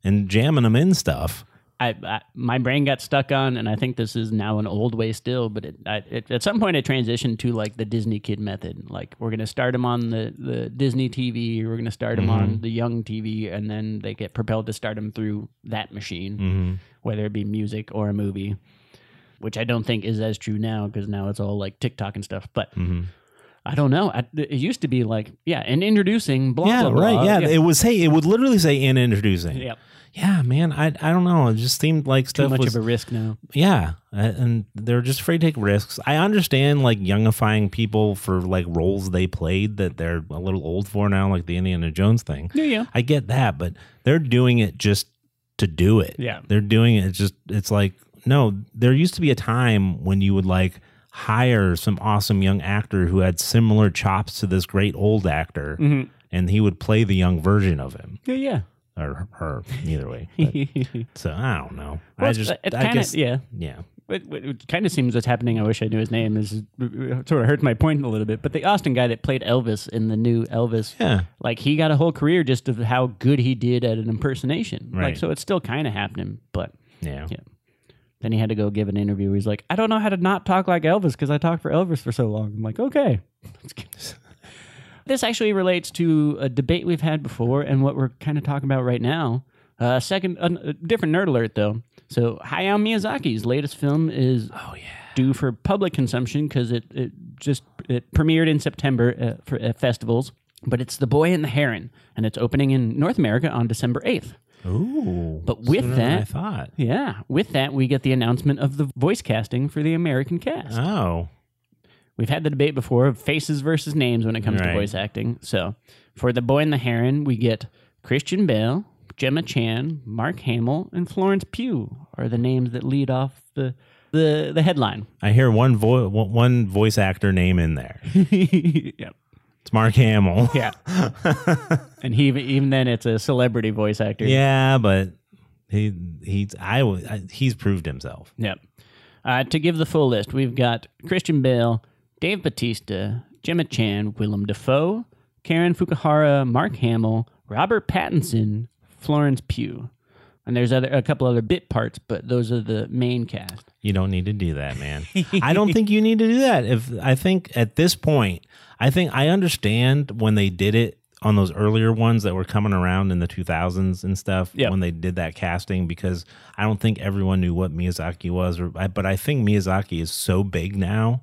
and jamming them in stuff. I, I my brain got stuck on, and I think this is now an old way still. But it, I, it at some point it transitioned to like the Disney kid method. Like we're gonna start them on the the Disney TV, we're gonna start them Mm-hmm. on the young TV, and then they get propelled to start them through that machine, Mm-hmm. whether it be music or a movie. Which I don't think is as true now because now it's all like TikTok and stuff. But Mm-hmm. I don't know. I, it used to be like, yeah, and introducing blah yeah, blah blah. right. Yeah, it was. Hey, it would literally say in introducing. yeah. Yeah, man. I I don't know. It just seemed like Too stuff much was of a risk now. Yeah, and they're just afraid to take risks. I understand like youngifying people for like roles they played that they're a little old for now, like the Indiana Jones thing. Yeah, yeah. I get that, but they're doing it just to do it. Yeah. they're doing it just. It's like no. There used to be a time when you would like hire some awesome young actor who had similar chops to this great old actor, Mm-hmm. and he would play the young version of him Yeah, yeah. or her, either way. But- so I don't know. Well, I just, it I kinda- guess, yeah. yeah. It, it, it kind of seems what's happening. I wish I knew his name. Is sort of hurts my point a little bit. But the Austin guy that played Elvis in the new Elvis, Yeah. like he got a whole career just of how good he did at an impersonation. Like Right. so, it's still kind of happening. But Yeah. yeah. Then he had to go give an interview. He's like, I don't know how to not talk like Elvis because I talked for Elvis for so long. I'm like, okay. this actually relates to a debate we've had before and what we're kind of talking about right now. Uh, second, a, a different nerd alert though. So Hayao Miyazaki's latest film is Oh yeah. due for public consumption because it, it just it premiered in September uh, for uh, festivals. But it's The Boy and the Heron, and it's opening in North America on December eighth. Ooh. But with than I that- thought. Yeah, with that we get the announcement of the voice casting for the American cast. Oh. We've had the debate before of faces versus names when it comes to voice acting. So for the boy and the heron, we get Christian Bale, Gemma Chan, Mark Hamill, and Florence Pugh are the names that lead off the the the headline. I hear one vo- one voice actor name in there. yeah. It's Mark Hamill. Yeah. and he even then it's a celebrity voice actor. yeah, but he he's I, I he's proved himself. Yep. Uh, to give the full list, we've got Christian Bale, Dave Bautista, Gemma Chan, Willem Dafoe, Karen Fukuhara, Mark Hamill, Robert Pattinson, Florence Pugh. And there's other a couple other bit parts, but those are the main cast. You don't need to do that, man. I don't think you need to do that. If I think at this point, I think I understand when they did it on those earlier ones that were coming around in the 2000s and stuff Yeah. when they did that casting because I don't think everyone knew what Miyazaki was or but I think Miyazaki is so big now.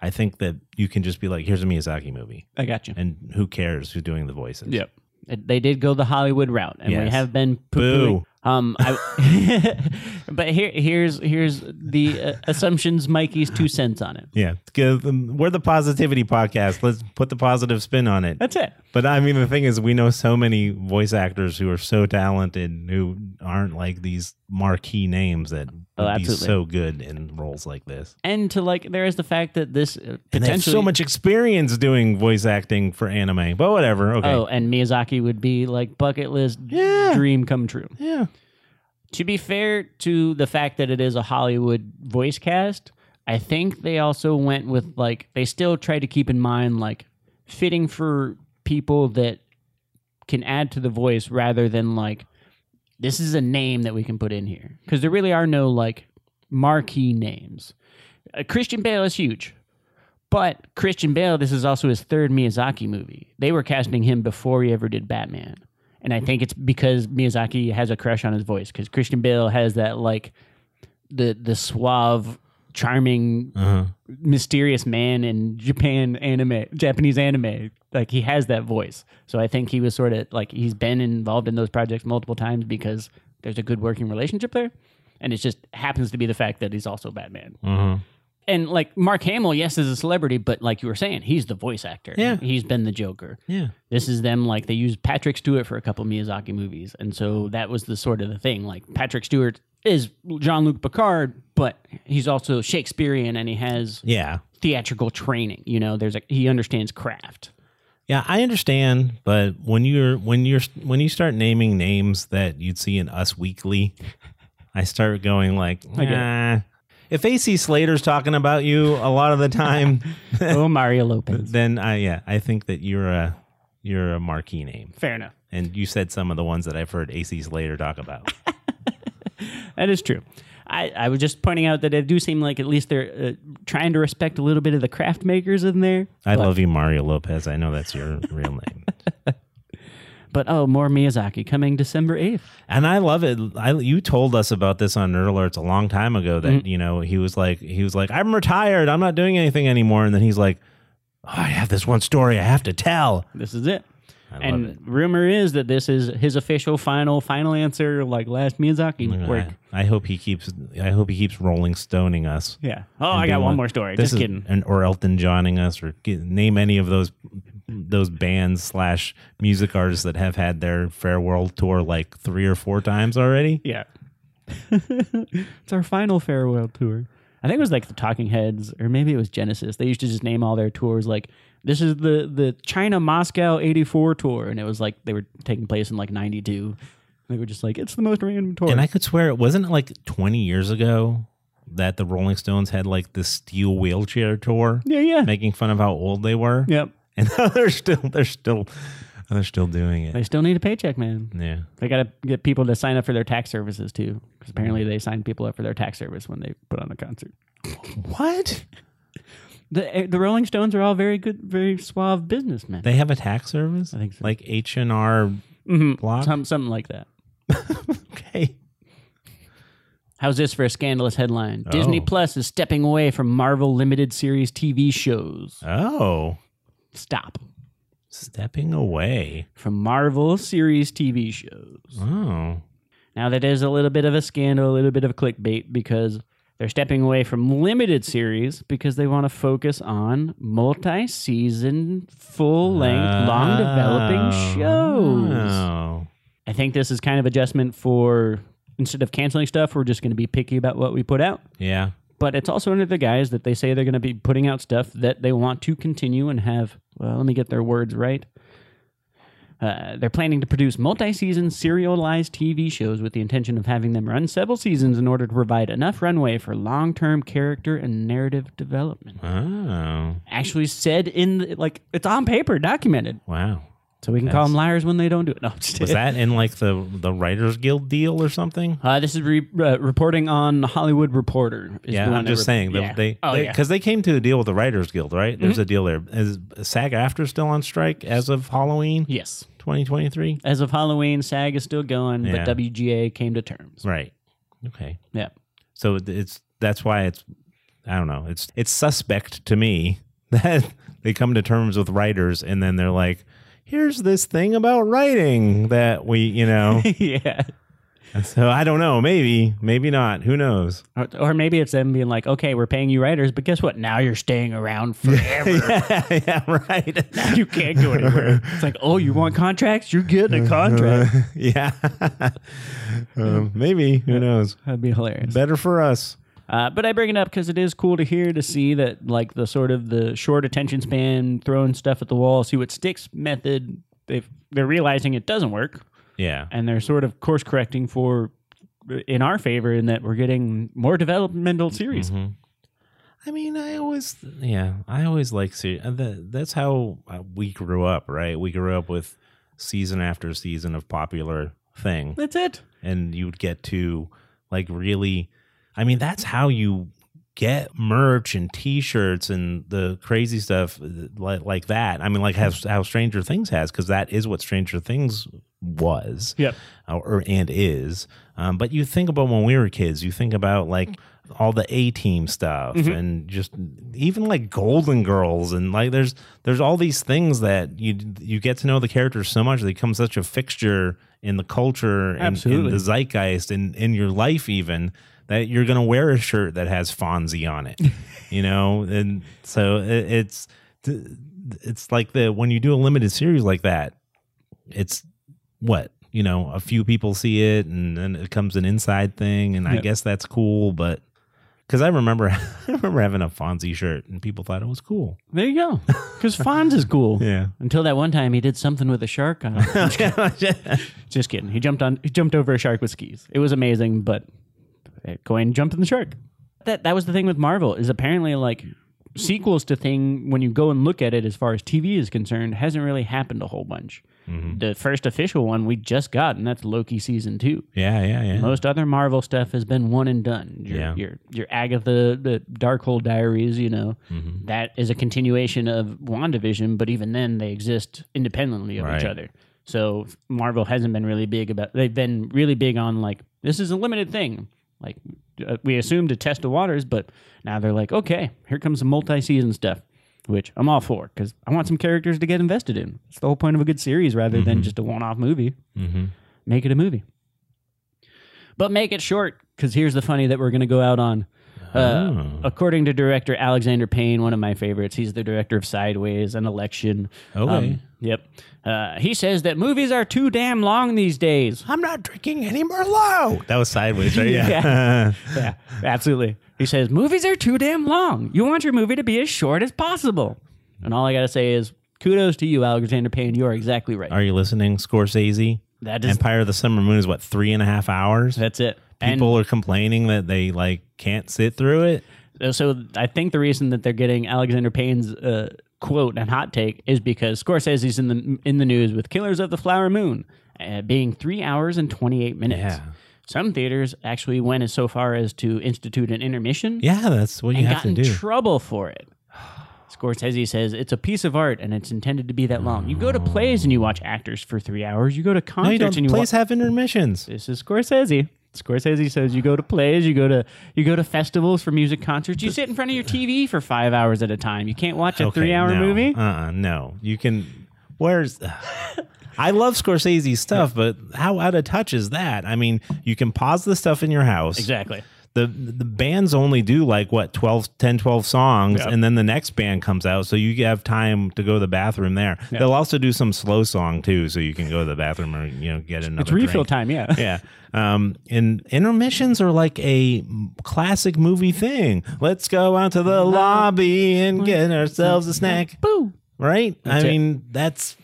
I think that you can just be like here's a Miyazaki movie I got you. and who cares who's doing the voices. Yep. They did go the Hollywood route, and we have been Boo. Um, I, but here, here's here's the uh, assumptions. Mykie's two cents on it. Yeah, them- we're the positivity podcast. Let's put the positive spin on it. That's it. But I mean, the thing is, we know so many voice actors who are so talented who aren't like these marquee names that Oh, would be so good in roles like this. And to like, there is the fact that this uh, And they have potentially so much experience doing voice acting for anime. But whatever. Okay. Oh, and Miyazaki would be like bucket list Yeah. dream come true. Yeah. To be fair to the fact that it is a Hollywood voice cast, I think they also went with like they still try to keep in mind like fitting for people that can add to the voice rather than like this is a name that we can put in here because there really are no like marquee names. Uh, Christian Bale is huge. But Christian Bale, this is also his third Miyazaki movie. They were casting him before he ever did Batman. And I think it's because Miyazaki has a crush on his voice because Christian Bale has that like the the suave, charming, Uh-huh. mysterious man in Japan anime, Japanese anime. Like he has that voice. So I think he was sort of like he's been involved in those projects multiple times because there's a good working relationship there. And it just happens to be the fact that he's also Batman. Uh-huh. And like Mark Hamill, yes, is a celebrity, but like you were saying, he's the voice actor. Yeah. He's been the Joker. Yeah. This is them like they used Patrick Stewart for a couple Miyazaki movies. And so that was the sort of the thing. Like Patrick Stewart is Jean Luc Picard, but he's also Shakespearean and he has Yeah. theatrical training. You know, there's a he understands craft. Yeah, I understand, but when you're when you're when you start naming names that you'd see in Us Weekly, I start going like, I nah. If AC Slater's talking about you a lot of the time, oh, Mario Lopez. then I yeah, I think that you're a you're a marquee name. Fair enough. And you said some of the ones that I've heard AC Slater talk about. That is true. I, I was just pointing out that it do seem like at least they're uh, trying to respect a little bit of the craft makers in there. I love you, Mario Lopez. I know that's your real name. But oh, more Miyazaki coming December 8th. And I love it. I, you told us about this on Nerd Alerts a long time ago that Mm-hmm. you know he was like he was like I'm retired. I'm not doing anything anymore. And then he's like, oh, I have this one story I have to tell. This is it. I and it. rumor is that this is his official final final answer, like last Miyazaki work. I, I hope he keeps. I hope he keeps Rolling Stoning us. Yeah. Oh, I got one more story. Just kidding. And or Elton Johning us, or name any of those those bands slash music artists that have had their farewell tour like three or four times already. Yeah. it's our final farewell tour. I think it was like the Talking Heads, or maybe it was Genesis. They used to just name all their tours like this is the the China Moscow '84 tour, and it was like they were taking place in like '92. They were just like it's the most random tour. And I could swear it wasn't like twenty years ago that the Rolling Stones had like the steel wheelchair tour, yeah, yeah, making fun of how old they were. yep. And they're still they're still they're still doing it. They still need a paycheck, man. Yeah. They got to get people to sign up for their tax services too, because apparently they sign people up for their tax service when they put on a concert. What? The eh, the Rolling Stones are all very good, very suave businessmen. They have a tax service? I think so. Like H and R Mhm. block? Some, something like that. Okay. How's this for a scandalous headline? Disney Oh. Plus is stepping away from Marvel limited series TV shows. Oh. Stop. Stepping away. From Marvel series TV shows. Oh. Now, that is a little bit of a scandal, a little bit of a clickbait because they're stepping away from limited series because they want to focus on multi season, full length, oh. long developing shows. Oh. I think this is kind of adjustment for instead of canceling stuff, we're just going to be picky about what we put out. Yeah. But it's also under the guise that they say they're going to be putting out stuff that they want to continue and have. Well, let me get their words right. Uh, they're planning to produce multi-season serialized TV shows with the intention of having them run several seasons in order to provide enough runway for long-term character and narrative development. Oh. Actually, said in the, like it's on paper, documented, Wow. So we can call them liars when they don't do it. No, I'm just Was kidding. that in like the the Writers Guild deal or something? Uh, this is re- uh, reporting on Hollywood Reporter. is Yeah, one I'm that just re- saying. yeah. They, oh, they, yeah. because they came to a deal with the Writers Guild, right? There's a deal there. Is SAG-AFTRA still on strike as of Halloween yes. 2023? As of Halloween, SAG is still going, Yeah. but WGA came to terms. Right. Okay. Yeah. So it's that's why it's I don't know. It's it's suspect to me that they come to terms with writers and then they're like, here's this thing about writing that we, you know. yeah. so I don't know. Maybe, maybe not. Who knows? Or, or maybe it's them being like, okay, we're paying you writers, but guess what? Now you're staying around forever. yeah, yeah, right. you can't go anywhere. It's like, oh, you want contracts? You're getting a contract. yeah. um, maybe. Who knows? That'd be hilarious. Better for us. Uh, but I bring it up because it is cool to hear to see that, like the sort of the short attention span, throwing stuff at the wall, see what sticks method. They've they're realizing it doesn't work, Yeah. and they're sort of course correcting for in our favor in that we're getting more developmental series. Mm-hmm. I mean, I always, yeah, I always like see. uh, that- That's how uh, we grew up, right? We grew up with season after season of popular thing, That's it. and you'd get to like really. I mean, that's how you get merch and T-shirts and the crazy stuff uh, like like that. I mean, like how, how Stranger Things has, because that is what Stranger Things was Yep. uh, or and is. Um, but you think about when we were kids, you think about like all the A team stuff and just even like Golden Girls and like there's there's all these things that you you get to know the characters so much they become such a fixture in the culture and in Absolutely. the zeitgeist and in your life even that you're gonna wear a shirt that has Fonzie on it, you know, and so it, it's it's like the when you do a limited series like that, it's what you know a few people see it and then it becomes an inside thing and i guess that's cool but because i remember i remember having a fonzie shirt and people thought it was cool There you go. Because Fonz is cool. yeah Until that one time he did something with a shark on it. Just kidding. He jumped on he jumped over a shark with skis. It was amazing, but go ahead and jump in the shark. That that was the thing with Marvel, is apparently like sequels to thing when you go and look at it as far as TV is concerned, hasn't really happened a whole bunch. The first official one we just got, and that's Loki season two. yeah yeah yeah Most other Marvel stuff has been one and done. Your, Yeah. your your Agatha, the Darkhold Diaries, you know, Mm-hmm. that is a continuation of WandaVision, but even then they exist independently of each other. So Marvel hasn't been really big about. They've been really big on like this is a limited thing. Like uh, we assumed to test the waters, but now they're like, okay, here comes some multi-season stuff. which I'm all for because I want some characters to get invested in. It's the whole point of a good series rather than just a one off movie. Mm-hmm. Make it a movie. But make it short because here's the funny that we're going to go out on. Uh, Oh. According to director Alexander Payne, one of my favorites, he's the director of Sideways and Election. Um, Okay. yep. Uh, he says that movies are too damn long these days. I'm not drinking any Merlot. That was sideways, right? Yeah. yeah, absolutely. He says movies are too damn long. You want your movie to be as short as possible. And all I got to say is kudos to you, Alexander Payne. You are exactly right. Are you listening, Scorsese? That is Empire of the Summer Moon is what three and a half hours. that's it. And- People are complaining that they like can't sit through it. So I think the reason that they're getting Alexander Payne's uh, quote and hot take is because Scorsese's in the in the news with Killers of the Flower Moon uh, being three hours and twenty eight minutes. Yeah. Some theaters actually went as so far as to institute an intermission Yeah, that's what you and have got to in do. trouble for it. Scorsese says it's a piece of art and it's intended to be that long. You go to plays and you watch actors for three hours. You go to no, you concerts and you Plays watch. have intermissions. This is Scorsese. Scorsese says you go to plays, you go to you go to festivals for music concerts. You sit in front of your TV for five hours at a time. You can't watch a Okay, three-hour no. movie. Uh-uh, no, you can. Where's? I love Scorsese stuff, but how out of touch is that? I mean, you can pause the stuff in your house. Exactly. The the bands only do like what 12 10 12 songs Yep. and then the next band comes out so you have time to go to the bathroom there. They'll also do some slow song too so you can go to the bathroom or you know get another It's refill drink. time. Yeah. yeah. Um, and intermissions are like a classic movie thing. Let's go out to the lobby and get ourselves a snack. Boo. Right? I it. mean, that's,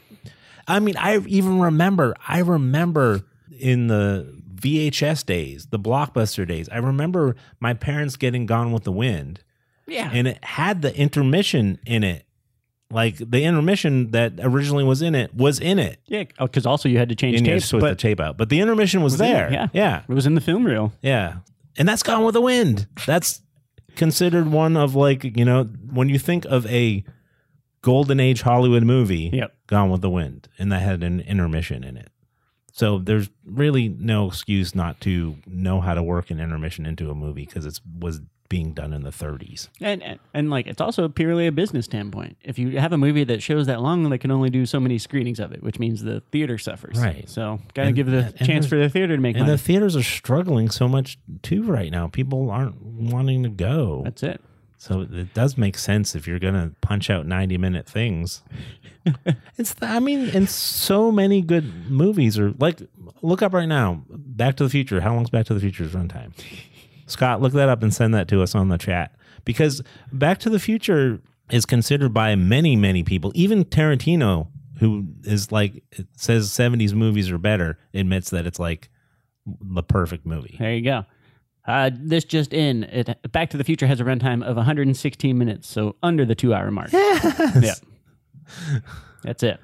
I mean, I even remember, I remember in the VHS days, the blockbuster days, I remember my parents getting Gone with the Wind Yeah. and it had the intermission in it. Like the intermission that originally was in it was in it. yeah. Because also you had to change And you tapes, switched the tape out. But the intermission was, in it, there. yeah. Yeah. it was in the film reel. Yeah. And that's Gone with the Wind. That's considered one of like, you know, when you think of a golden age Hollywood movie, Yep. Gone with the Wind, and that had an intermission in it. So there's really no excuse not to know how to work an intermission into a movie because it was being done in the 30s. And, and and like it's also purely a business standpoint. If you have a movie that shows that long, they can only do so many screenings of it, which means the theater suffers. Right. So got to And- give the chance for the theater to make And money. the theaters are struggling so much too right now. People aren't wanting to go. That's it. So it does make sense if you're gonna punch out ninety minute things. it's the, I mean, and so many good movies are like look up right now. Back to the Future. How long's Back to the Future's runtime? Scott, look that up and send that to us on the chat because Back to the Future is considered by many many people, even Tarantino, who is like says seventies movies are better, admits that it's like the perfect movie. There you go. Uh, this just in. It, Back to the Future has a runtime of 116 minutes, so under the two hour mark. Yeah. That's it.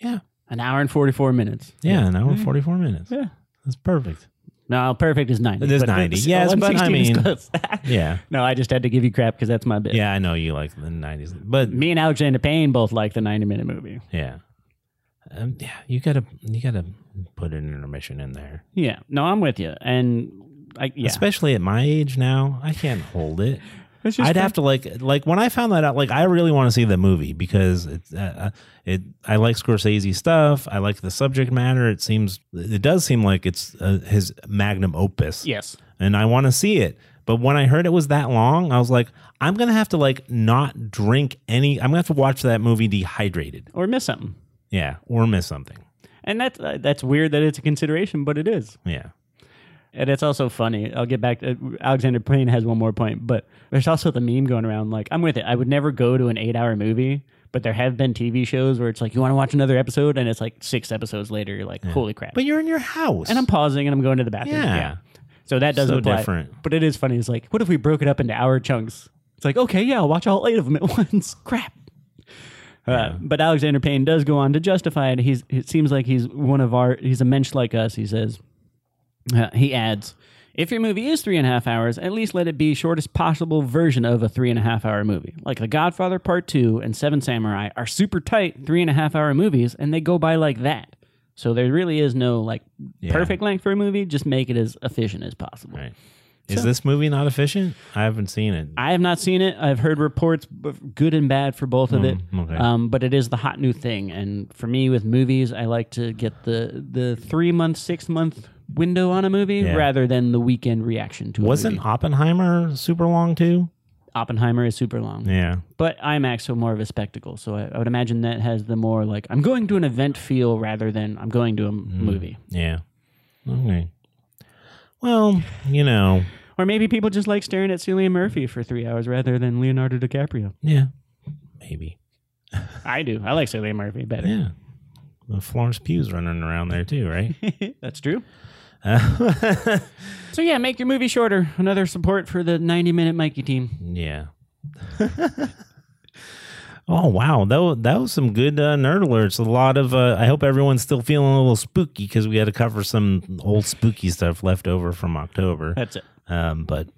Yeah, An hour and 44 minutes. yeah, an hour and forty four minutes. Yeah. That's perfect. No, perfect is 90. It is 90. it's- Yes, but I mean- Yeah. no, I just had to give you crap because that's my bit. Yeah, I know you like the nineties, but Me and Alexander Payne both like the 90 minute movie. yeah, um, yeah, you gotta you gotta put an intermission in there, Yeah. No, I'm with you. And I, yeah. especially at my age now. I can't hold it. I'd fun. have to like like when I found that out. Like I really want to see the movie because it's uh, uh, it. I like Scorsese stuff. I like the subject matter. It seems it does seem like it's uh, his magnum opus. Yes. and I want to see it. But when I heard it was that long, I was like, I'm gonna have to like not drink any. I'm gonna have to watch that movie dehydrated. Or miss something. Yeah, or miss something. And that's, uh, that's weird that it's a consideration, but it is. Yeah. And it's also funny. I'll get back to Alexander Payne has one more point, but there's also the meme going around like, I'm with it. I would never go to an eight hour movie, but there have been TV shows where it's like, you want to watch another episode? And it's like six episodes later, you're like, holy crap. But you're in your house. and I'm pausing and I'm going to the bathroom. Yeah. So that does So apply. different. But it is funny. It's like, what if we broke it up into hour chunks? It's like, okay, yeah, I'll watch all eight of them at once. Crap. Uh, but Alexander Payne does go on to justify it. He's it seems like he's one of our he's a mensch like us. He says uh, he adds, if your movie is three and a half hours, at least let it be shortest possible version of a three and a half hour movie. Like The Godfather Part Two and Seven Samurai are super tight three and a half hour movies, and they go by like that. So there really is no like Yeah. perfect length for a movie. Just make it as efficient as possible. Right. Is this movie not efficient? I haven't seen it. I have not seen it. I've heard reports, good and bad for both of it. okay. Um, but it is the hot new thing, and for me with movies, I like to get the the three month, six month window on a movie Yeah. rather than the weekend reaction to a Wasn't movie. Oppenheimer super long too? Oppenheimer is super long, Yeah. but IMAX so more of a spectacle. So I, I would imagine that has the more like I'm going to an event feel rather than I'm going to a m- mm. movie. Yeah. Okay. Well, you know, Or maybe people just like staring at Cillian Murphy for three hours rather than Leonardo DiCaprio. yeah, maybe. I do. I like Cillian Murphy better. Yeah. Well, Florence Pugh's running around there too, right? That's true. So yeah, make your movie shorter. Another support for the 90 minute Mykie team. yeah. oh wow, that was, that was some good uh, nerd alerts. A lot of. Uh, I hope everyone's still feeling a little spooky because we had to cover some old spooky stuff left over from October. That's it. Um, but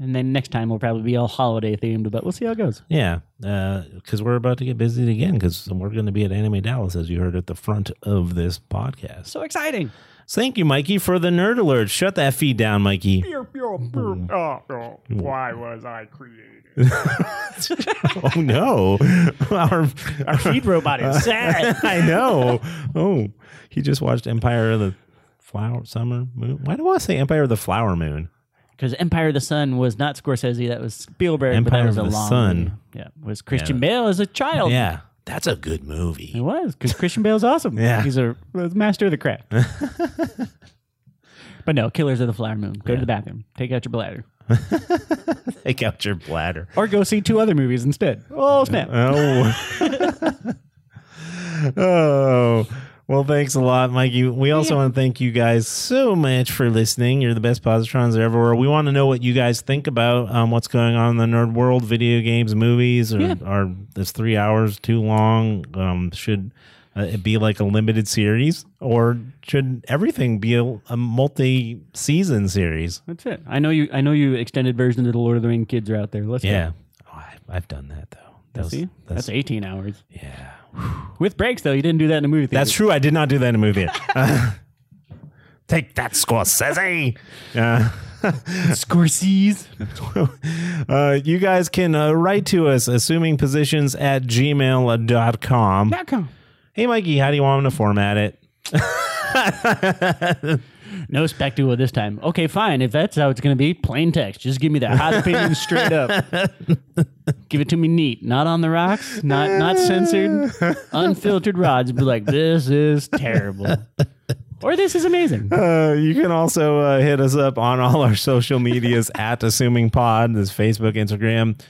And then next time we'll probably be all holiday themed, but we'll see how it goes. Yeah, because we're about to get busy again because we're going to be at Anime Dallas, as you heard at the front of this podcast. So exciting. So thank you, Mykie, for the nerd alert. Shut that feed down, Mykie. Oh, oh. Why was I created? oh no, our, Our feed robot is sad. I know. Oh, he just watched Empire of the Flower Summer Moon. Why do I say Empire of the Flower Moon? Because Empire of the Sun was not Scorsese, that was Spielberg. but Empire that was of a the long Sun. movie. Yeah, was Christian Bale as a child. Yeah, that's a good movie. It was because Christian Bale's awesome. Yeah. he's a, master of the craft. but no, Killers of the Flower Moon. Go to the bathroom, take out your bladder, Take out your bladder. or go see two other movies instead. Oh snap! Oh. oh. Well, thanks a lot, Mykie. We also want to thank you guys so much for listening. You're the best positrons there ever. We want to know what you guys think about um, what's going on in the nerd world, video games, movies, or Yeah. are this three hours too long? Um, should uh, it be like a limited series, or should everything be a, a multi-season series? That's it. I know you. I know you. Extended version of the Lord of the Ring kids are out there. Let's Yeah, oh, I, I've done that though. That go. was- See, that's, 18 hours yeah. With breaks though. You didn't do that in a movie theater. That's true. I did not do that in a movie. Uh, take that, Scorsese. Uh, Scorsese. uh, you guys can uh, write to us, assumingpositions at gmail.com. Dot com. Hey, Mykie, how do you want them to format it? No spectacle this time. Okay, fine. If that's how it's going to be, plain text. Just give me that hot opinion straight up. Give it to me neat, not on the rocks, not not censored, unfiltered rods. Be like, this is terrible, or this is amazing. Uh, you can also uh, hit us up on all our social medias at Assuming Pod. This Facebook, Instagram,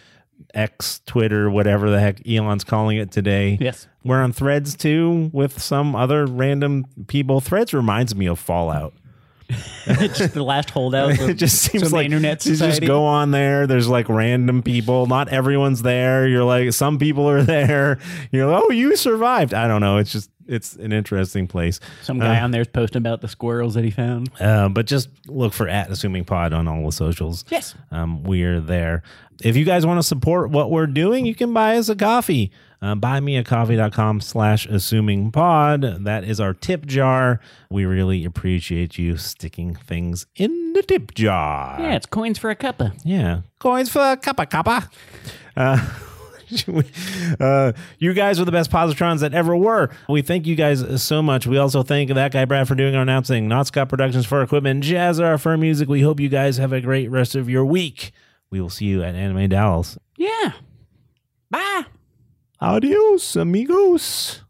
X, Twitter, whatever the heck Elon's calling it today. Yes. We're on Threads too with some other random people. Threads reminds me of Fallout. just the last holdout. it just seems like internet you just go on there. There's like random people. Not everyone's there. You're like some people are there. You're like, oh, you survived. I don't know. It's just it's an interesting place. Some guy on there's posting about the squirrels that he found. Uh, but just look for at assuming pod on all the socials. Yes. Um, we're there. If you guys want to support what we're doing, you can buy us a coffee. Uh, buymeacoffee.com slash assuming pod. That is our tip jar. We really appreciate you sticking things in the tip jar. Yeah, it's coins for a cuppa. Yeah. Coins for kappa cuppa. Uh, uh, you guys are the best positrons that ever were. We thank you guys so much. We also thank that guy Brad for doing our announcing. Not Scott Productions for equipment, Jazzar for music. We hope you guys have a great rest of your week. We will see you at Anime Dallas. Yeah. Bye. Adios, amigos.